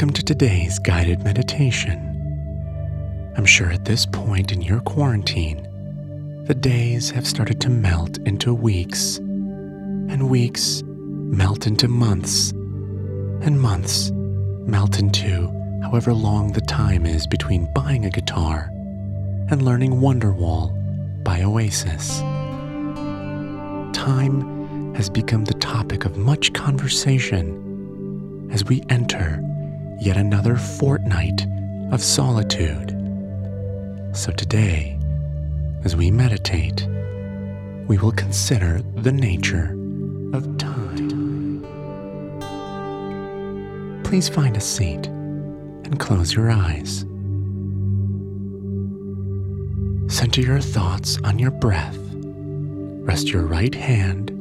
Welcome to today's guided meditation. I'm sure at this point in your quarantine, the days have started to melt into weeks, and weeks melt into months, and months melt into however long the time is between buying a guitar and learning Wonderwall by Oasis. Time has become the topic of much conversation as we enter yet another fortnight of solitude. So today, as we meditate, we will consider the nature of time. Please find a seat and close your eyes. Center your thoughts on your breath. Rest your right hand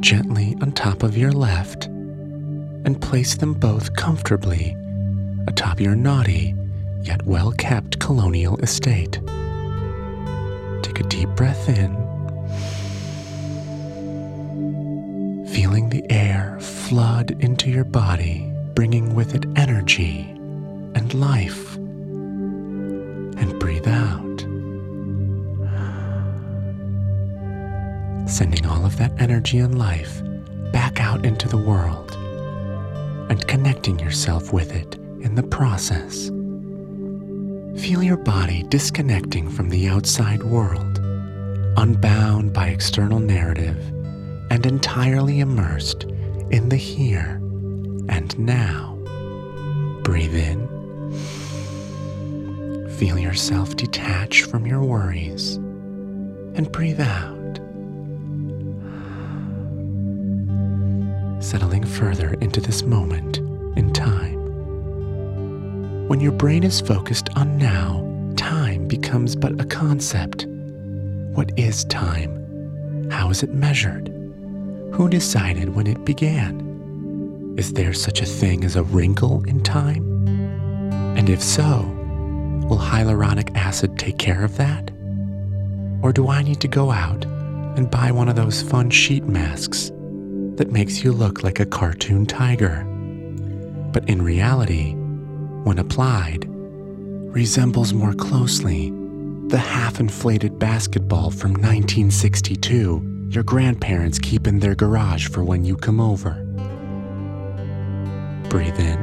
gently on top of your left and place them both comfortably atop your naughty yet well kept colonial estate. Take a deep breath in, feeling the air flood into your body, bringing with it energy and life. And breathe out. Sending all of that energy and life back out into the world and connecting yourself with it in the process. Feel your body disconnecting from the outside world, unbound by external narrative, and entirely immersed in the here and now. Breathe in. Feel yourself detach from your worries and breathe out. settling further into this moment in time. When your brain is focused on now, time becomes but a concept. What is time? How is it measured? Who decided when it began? Is there such a thing as a wrinkle in time? And if so, will hyaluronic acid take care of that? Or do I need to go out and buy one of those fun sheet masks that makes you look like a cartoon tiger, but in reality, when applied, resembles more closely the half inflated basketball from 1962 your grandparents keep in their garage for when you come over. Breathe in,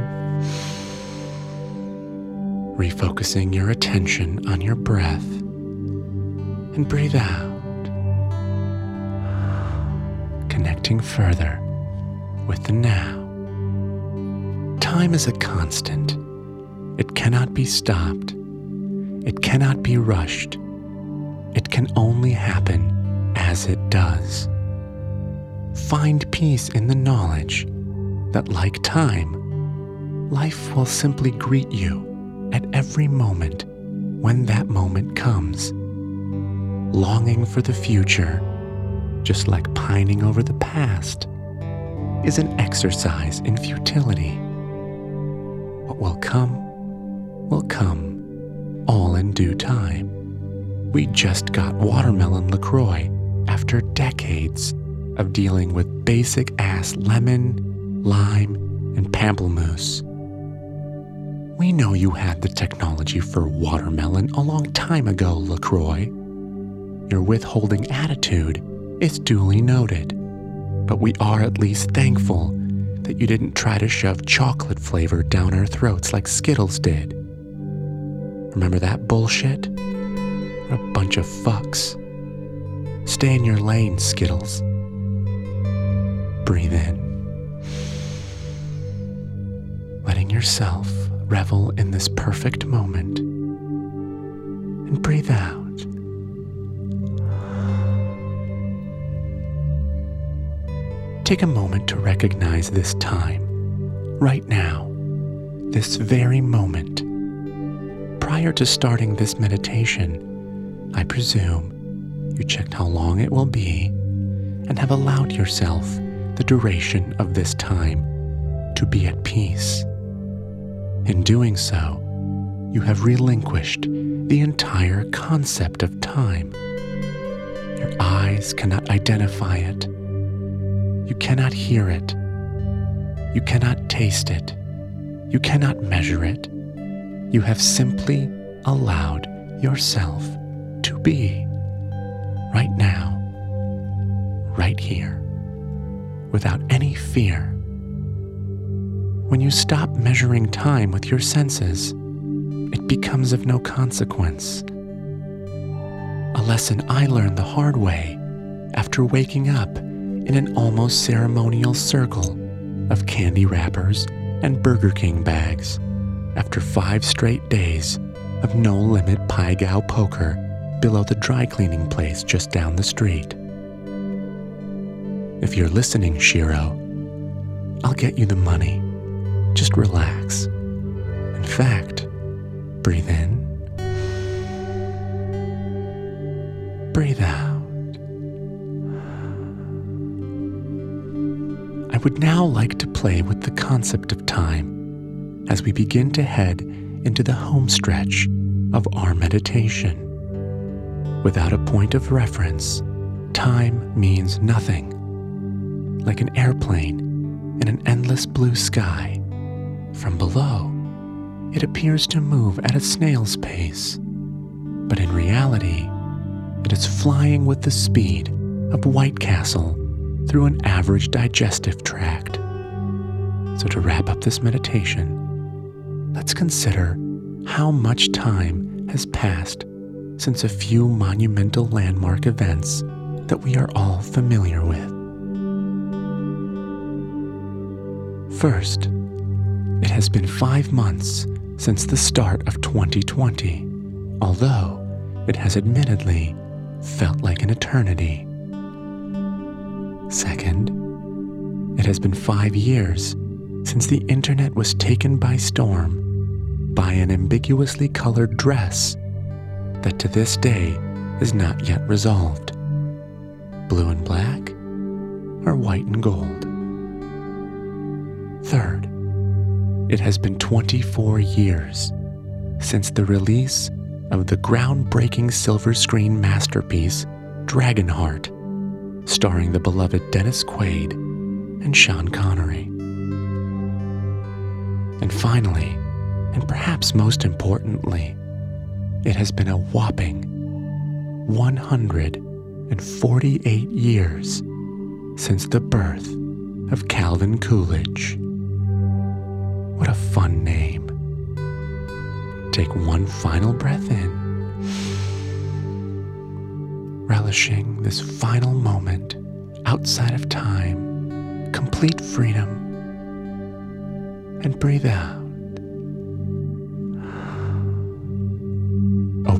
refocusing your attention on your breath, and breathe out connecting further with the now. Time is a constant. It cannot be stopped. It cannot be rushed. It can only happen as it does. Find peace in the knowledge that, like time, life will simply greet you at every moment when that moment comes. Longing for the future just like pining over the past, is an exercise in futility. What will come, will come, all in due time. We just got watermelon LaCroix after decades of dealing with basic ass lemon, lime, and pamplemousse. We know you had the technology for watermelon a long time ago, LaCroix. Your withholding attitude is duly noted, but we are at least thankful that you didn't try to shove chocolate flavor down our throats like Skittles did. Remember that bullshit? What a bunch of fucks. Stay in your lane, Skittles. Breathe in. Letting yourself revel in this perfect moment. And breathe out. Take a moment to recognize this time, right now, this very moment. Prior to starting this meditation, I presume you checked how long it will be and have allowed yourself the duration of this time to be at peace. In doing so, you have relinquished the entire concept of time. Your eyes cannot identify it you cannot hear it. You cannot taste it. You cannot measure it. You have simply allowed yourself to be right now, right here, without any fear. When you stop measuring time with your senses, it becomes of no consequence. A lesson I learned the hard way after waking up in an almost ceremonial circle of candy wrappers and Burger King bags after five straight days of no limit Pai Gow poker below the dry cleaning place just down the street. If you're listening, Shiro, I'll get you the money. Just relax. In fact, breathe in, breathe out. I would now like to play with the concept of time as we begin to head into the home stretch of our meditation. Without a point of reference, time means nothing. Like an airplane in an endless blue sky, from below, it appears to move at a snail's pace. But in reality, it is flying with the speed of White Castle through an average digestive tract. So, to wrap up this meditation, let's consider how much time has passed since a few monumental landmark events that we are all familiar with. First, it has been five months since the start of 2020, although it has admittedly felt like an eternity. Second, it has been five years since the internet was taken by storm by an ambiguously colored dress that to this day is not yet resolved blue and black or white and gold. Third, it has been 24 years since the release of the groundbreaking silver screen masterpiece Dragonheart starring the beloved Dennis Quaid and Sean Connery. And finally, and perhaps most importantly, it has been a whopping 148 years since the birth of Calvin Coolidge. What a fun name. Take one final breath in relishing this final moment outside of time, complete freedom, and breathe out.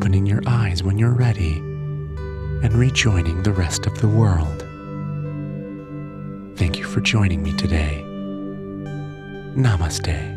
Opening your eyes when you're ready and rejoining the rest of the world. Thank you for joining me today. Namaste.